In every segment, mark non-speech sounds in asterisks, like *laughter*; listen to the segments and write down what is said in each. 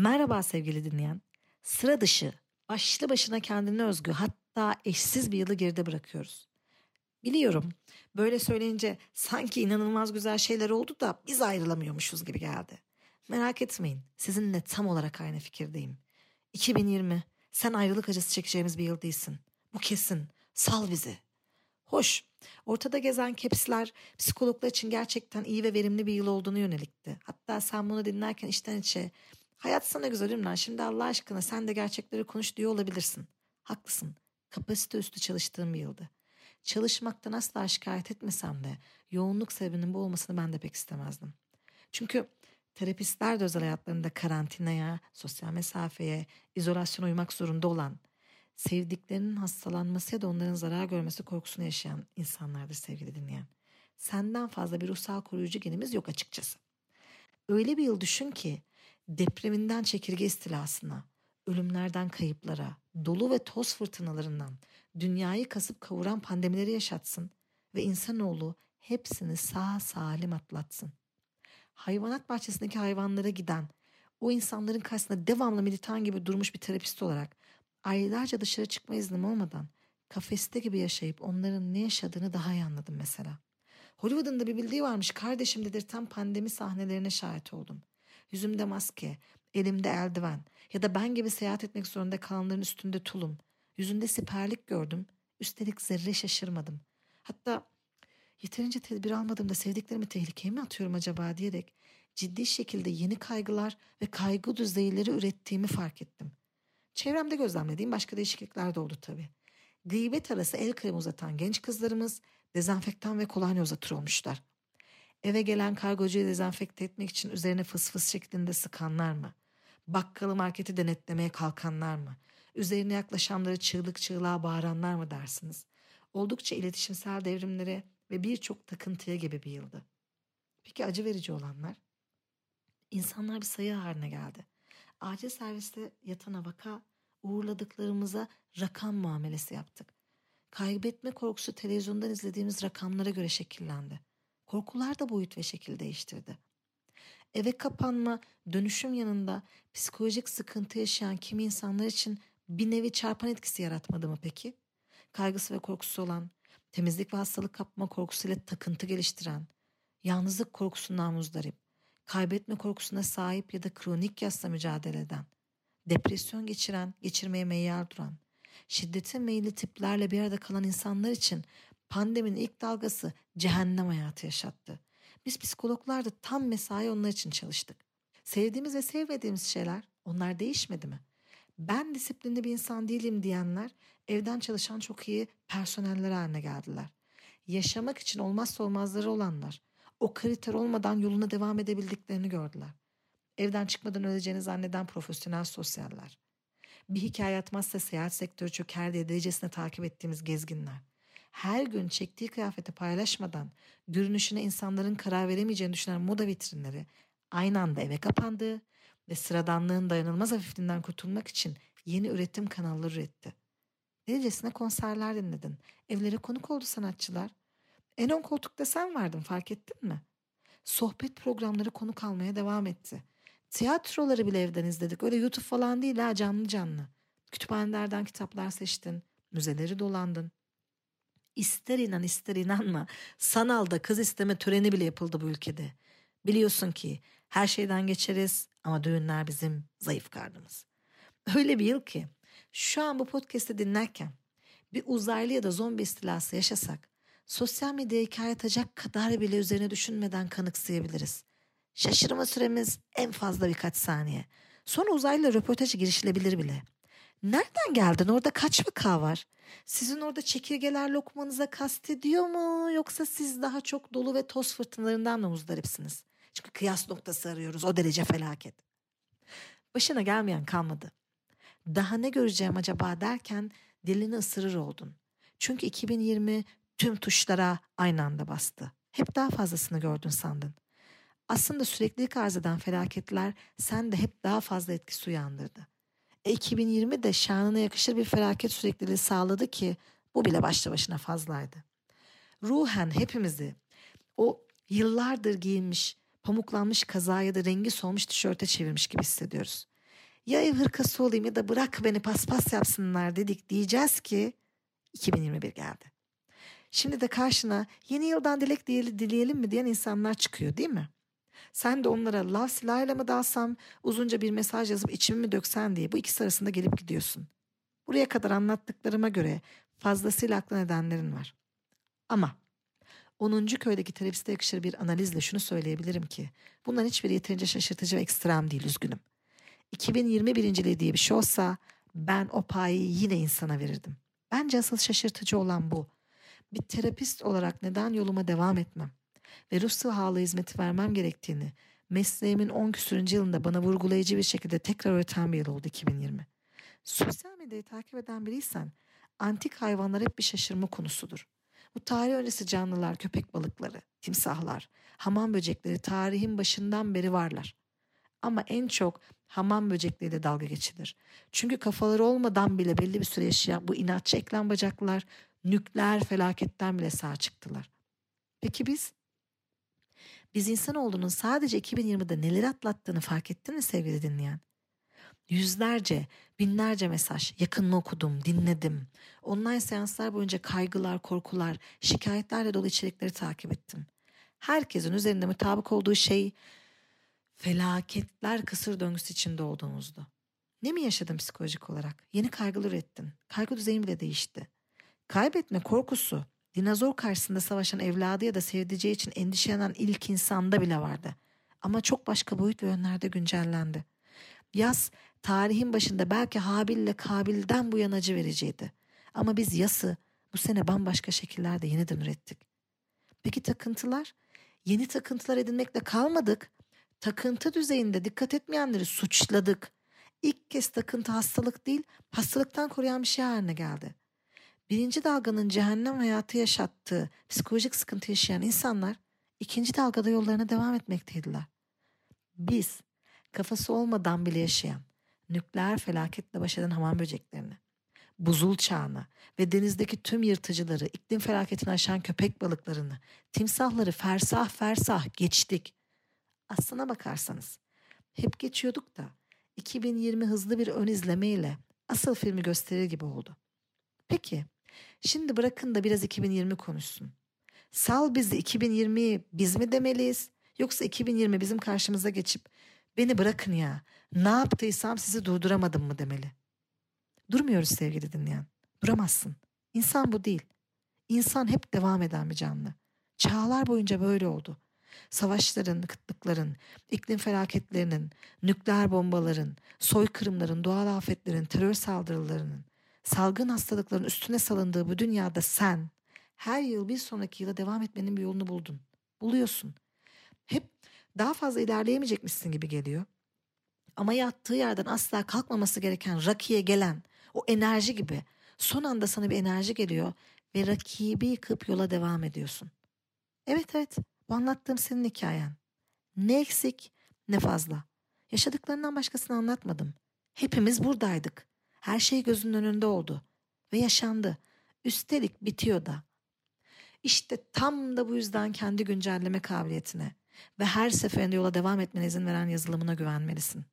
Merhaba sevgili dinleyen. Sıra dışı, başlı başına kendine özgü hatta eşsiz bir yılı geride bırakıyoruz. Biliyorum böyle söyleyince sanki inanılmaz güzel şeyler oldu da biz ayrılamıyormuşuz gibi geldi. Merak etmeyin sizinle tam olarak aynı fikirdeyim. 2020 sen ayrılık acısı çekeceğimiz bir yıl değilsin. Bu kesin. Sal bizi. Hoş. Ortada gezen kepsler psikologlar için gerçekten iyi ve verimli bir yıl olduğunu yönelikti. Hatta sen bunu dinlerken içten içe hayat sana güzel Ümran şimdi Allah aşkına sen de gerçekleri konuş diyor olabilirsin. Haklısın. Kapasite üstü çalıştığım bir yıldı. Çalışmaktan asla şikayet etmesem de yoğunluk sebebinin bu olmasını ben de pek istemezdim. Çünkü terapistler de özel hayatlarında karantinaya, sosyal mesafeye, izolasyona uymak zorunda olan, sevdiklerinin hastalanması ya da onların zarar görmesi korkusunu yaşayan insanlardır sevgili dinleyen. Senden fazla bir ruhsal koruyucu genimiz yok açıkçası. Öyle bir yıl düşün ki depreminden çekirge istilasına, ölümlerden kayıplara, dolu ve toz fırtınalarından dünyayı kasıp kavuran pandemileri yaşatsın ve insanoğlu hepsini sağ salim atlatsın. Hayvanat bahçesindeki hayvanlara giden, o insanların karşısında devamlı militan gibi durmuş bir terapist olarak aylarca dışarı çıkma iznim olmadan kafeste gibi yaşayıp onların ne yaşadığını daha iyi anladım mesela. Hollywood'un da bir bildiği varmış kardeşim dedirten pandemi sahnelerine şahit oldum. Yüzümde maske, elimde eldiven ya da ben gibi seyahat etmek zorunda kalanların üstünde tulum. Yüzünde siperlik gördüm. Üstelik zerre şaşırmadım. Hatta yeterince tedbir almadığımda sevdiklerimi tehlikeye mi atıyorum acaba diyerek ciddi şekilde yeni kaygılar ve kaygı düzeyleri ürettiğimi fark ettim. Çevremde gözlemlediğim başka değişiklikler de oldu tabii. Gıybet arası el kremi uzatan genç kızlarımız dezenfektan ve kolonya uzatır olmuşlar. Eve gelen kargocuyu dezenfekte etmek için üzerine fıs fıs şeklinde sıkanlar mı? Bakkalı marketi denetlemeye kalkanlar mı? Üzerine yaklaşanları çığlık çığlığa bağıranlar mı dersiniz? Oldukça iletişimsel devrimlere ve birçok takıntıya gibi bir yıldı. Peki acı verici olanlar? İnsanlar bir sayı haline geldi. Acil serviste yatan vaka uğurladıklarımıza rakam muamelesi yaptık. Kaybetme korkusu televizyondan izlediğimiz rakamlara göre şekillendi. Korkular da boyut ve şekil değiştirdi. Eve kapanma, dönüşüm yanında psikolojik sıkıntı yaşayan kimi insanlar için bir nevi çarpan etkisi yaratmadı mı peki? Kaygısı ve korkusu olan, temizlik ve hastalık kapma korkusuyla takıntı geliştiren, yalnızlık korkusundan muzdarip, kaybetme korkusuna sahip ya da kronik yasla mücadele eden, depresyon geçiren, geçirmeye meyyal duran, şiddete meyilli tiplerle bir arada kalan insanlar için pandeminin ilk dalgası cehennem hayatı yaşattı. Biz psikologlar da tam mesai onlar için çalıştık. Sevdiğimiz ve sevmediğimiz şeyler onlar değişmedi mi? Ben disiplinli bir insan değilim diyenler evden çalışan çok iyi personeller haline geldiler. Yaşamak için olmazsa olmazları olanlar o kriter olmadan yoluna devam edebildiklerini gördüler. Evden çıkmadan öleceğini zanneden profesyonel sosyaller. Bir hikaye atmazsa seyahat sektörü çöker diye derecesine takip ettiğimiz gezginler her gün çektiği kıyafeti paylaşmadan görünüşüne insanların karar veremeyeceğini düşünen moda vitrinleri aynı anda eve kapandı ve sıradanlığın dayanılmaz hafifliğinden kurtulmak için yeni üretim kanalları üretti. Delicesine konserler dinledin. Evlere konuk oldu sanatçılar. En ön koltukta sen vardın fark ettin mi? Sohbet programları konuk almaya devam etti. Tiyatroları bile evden izledik. Öyle YouTube falan değil ha canlı canlı. Kütüphanelerden kitaplar seçtin. Müzeleri dolandın. İster inan ister inanma sanalda kız isteme töreni bile yapıldı bu ülkede. Biliyorsun ki her şeyden geçeriz ama düğünler bizim zayıf karnımız. Öyle bir yıl ki şu an bu podcast'i dinlerken bir uzaylı ya da zombi istilası yaşasak sosyal medyaya hikaye atacak kadar bile üzerine düşünmeden kanıksayabiliriz. Şaşırma süremiz en fazla birkaç saniye. Sonra uzaylı röportajı girişilebilir bile. Nereden geldin? Orada kaç vaka var? Sizin orada çekirgeler lokmanıza kastediyor mu? Yoksa siz daha çok dolu ve toz fırtınalarından mı muzdaripsiniz? Çünkü kıyas noktası arıyoruz. O derece felaket. Başına gelmeyen kalmadı. Daha ne göreceğim acaba derken dilini ısırır oldun. Çünkü 2020 tüm tuşlara aynı anda bastı. Hep daha fazlasını gördün sandın. Aslında sürekli arz eden felaketler sen de hep daha fazla etkisi uyandırdı. 2020 de şanına yakışır bir felaket sürekliliği sağladı ki bu bile başlı başına fazlaydı. Ruhen hepimizi o yıllardır giyinmiş, pamuklanmış kaza ya da rengi solmuş tişörte çevirmiş gibi hissediyoruz. ya ev hırkası olayım ya da bırak beni paspas yapsınlar dedik diyeceğiz ki 2021 geldi. Şimdi de karşına yeni yıldan dilek dileyelim mi diyen insanlar çıkıyor değil mi? Sen de onlara lav silahıyla mı dalsam, uzunca bir mesaj yazıp içimi mi döksen diye bu ikisi arasında gelip gidiyorsun. Buraya kadar anlattıklarıma göre fazlasıyla aklı nedenlerin var. Ama 10. köydeki terapiste yakışır bir analizle şunu söyleyebilirim ki bunların hiçbiri yeterince şaşırtıcı ve ekstrem değil üzgünüm. 2020 birinciliği diye bir şey olsa ben o payı yine insana verirdim. Bence asıl şaşırtıcı olan bu. Bir terapist olarak neden yoluma devam etmem ve ruh sağlığı hizmeti vermem gerektiğini mesleğimin 10 küsürüncü yılında bana vurgulayıcı bir şekilde tekrar öğreten bir yıl oldu 2020. Sosyal medyayı takip eden biriysen antik hayvanlar hep bir şaşırma konusudur. Bu tarih öncesi canlılar, köpek balıkları, timsahlar, hamam böcekleri tarihin başından beri varlar. Ama en çok hamam böcekleriyle dalga geçilir. Çünkü kafaları olmadan bile belli bir süre yaşayan bu inatçı eklem bacaklar nükleer felaketten bile sağ çıktılar. Peki biz? Biz insanoğlunun sadece 2020'de neler atlattığını fark ettin mi sevgili dinleyen? Yüzlerce, binlerce mesaj, yakınını okudum, dinledim. Online seanslar boyunca kaygılar, korkular, şikayetlerle dolu içerikleri takip ettim. Herkesin üzerinde mutabık olduğu şey felaketler kısır döngüsü içinde olduğumuzdu. Ne mi yaşadın psikolojik olarak? Yeni kaygılar ürettin. Kaygı düzeyin bile değişti. Kaybetme korkusu, dinozor karşısında savaşan evladı ya da sevdiceği için endişelenen ilk insanda bile vardı. Ama çok başka boyut ve yönlerde güncellendi. Yaz tarihin başında belki Habil ile Kabil'den bu yana acı vericiydi. Ama biz yası bu sene bambaşka şekillerde yeniden ürettik. Peki takıntılar? Yeni takıntılar edinmekle kalmadık. Takıntı düzeyinde dikkat etmeyenleri suçladık. İlk kez takıntı hastalık değil, hastalıktan koruyan bir şey haline geldi. Birinci dalganın cehennem hayatı yaşattığı psikolojik sıkıntı yaşayan insanlar ikinci dalgada yollarına devam etmekteydiler. Biz kafası olmadan bile yaşayan, nükleer felaketle baş eden hamam böceklerini, buzul çağını ve denizdeki tüm yırtıcıları, iklim felaketini aşan köpek balıklarını, timsahları fersah fersah geçtik. Aslına bakarsanız hep geçiyorduk da 2020 hızlı bir ön izlemeyle asıl filmi gösterir gibi oldu. Peki şimdi bırakın da biraz 2020 konuşsun. Sal bizi 2020'yi biz mi demeliyiz yoksa 2020 bizim karşımıza geçip Beni bırakın ya. Ne yaptıysam sizi durduramadım mı demeli. Durmuyoruz sevgili dinleyen. Duramazsın. İnsan bu değil. İnsan hep devam eden bir canlı. Çağlar boyunca böyle oldu. Savaşların, kıtlıkların, iklim felaketlerinin, nükleer bombaların, soykırımların, doğal afetlerin, terör saldırılarının, salgın hastalıkların üstüne salındığı bu dünyada sen her yıl bir sonraki yıla devam etmenin bir yolunu buldun. Buluyorsun. Hep daha fazla ilerleyemeyecekmişsin gibi geliyor. Ama yattığı yerden asla kalkmaması gereken rakiye gelen o enerji gibi son anda sana bir enerji geliyor ve rakibi yıkıp yola devam ediyorsun. Evet evet bu anlattığım senin hikayen. Ne eksik ne fazla. Yaşadıklarından başkasını anlatmadım. Hepimiz buradaydık. Her şey gözünün önünde oldu. Ve yaşandı. Üstelik bitiyor da. İşte tam da bu yüzden kendi güncelleme kabiliyetine, ve her seferinde yola devam etmene izin veren yazılımına güvenmelisin.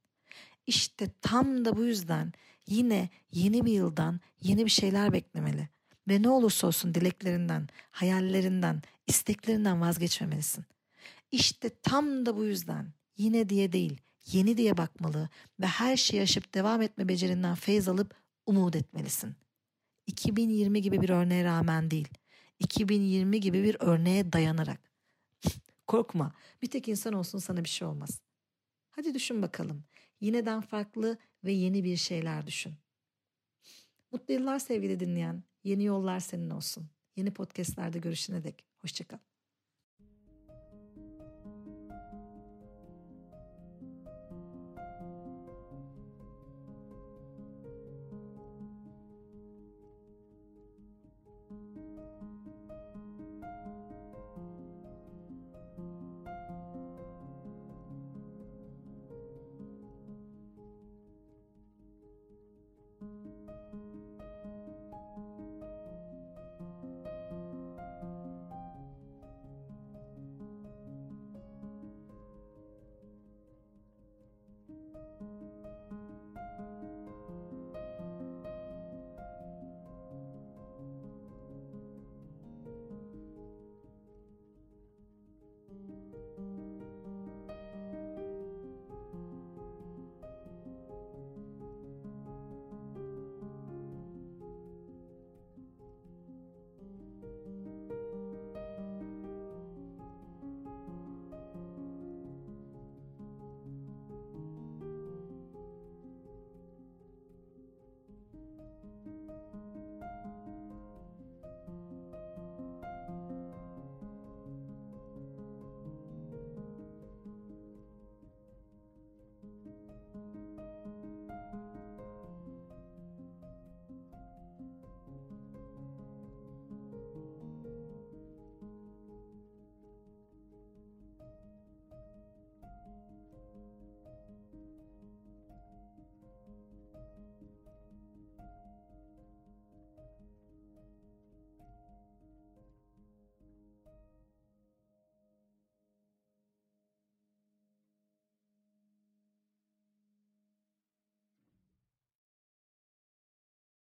İşte tam da bu yüzden yine yeni bir yıldan yeni bir şeyler beklemeli ve ne olursa olsun dileklerinden, hayallerinden, isteklerinden vazgeçmemelisin. İşte tam da bu yüzden yine diye değil, yeni diye bakmalı ve her şeyi aşıp devam etme becerinden feyz alıp umut etmelisin. 2020 gibi bir örneğe rağmen değil, 2020 gibi bir örneğe dayanarak. *laughs* Korkma. Bir tek insan olsun sana bir şey olmaz. Hadi düşün bakalım. Yineden farklı ve yeni bir şeyler düşün. Mutlu yıllar sevgili dinleyen. Yeni yollar senin olsun. Yeni podcastlerde görüşene dek. Hoşçakal.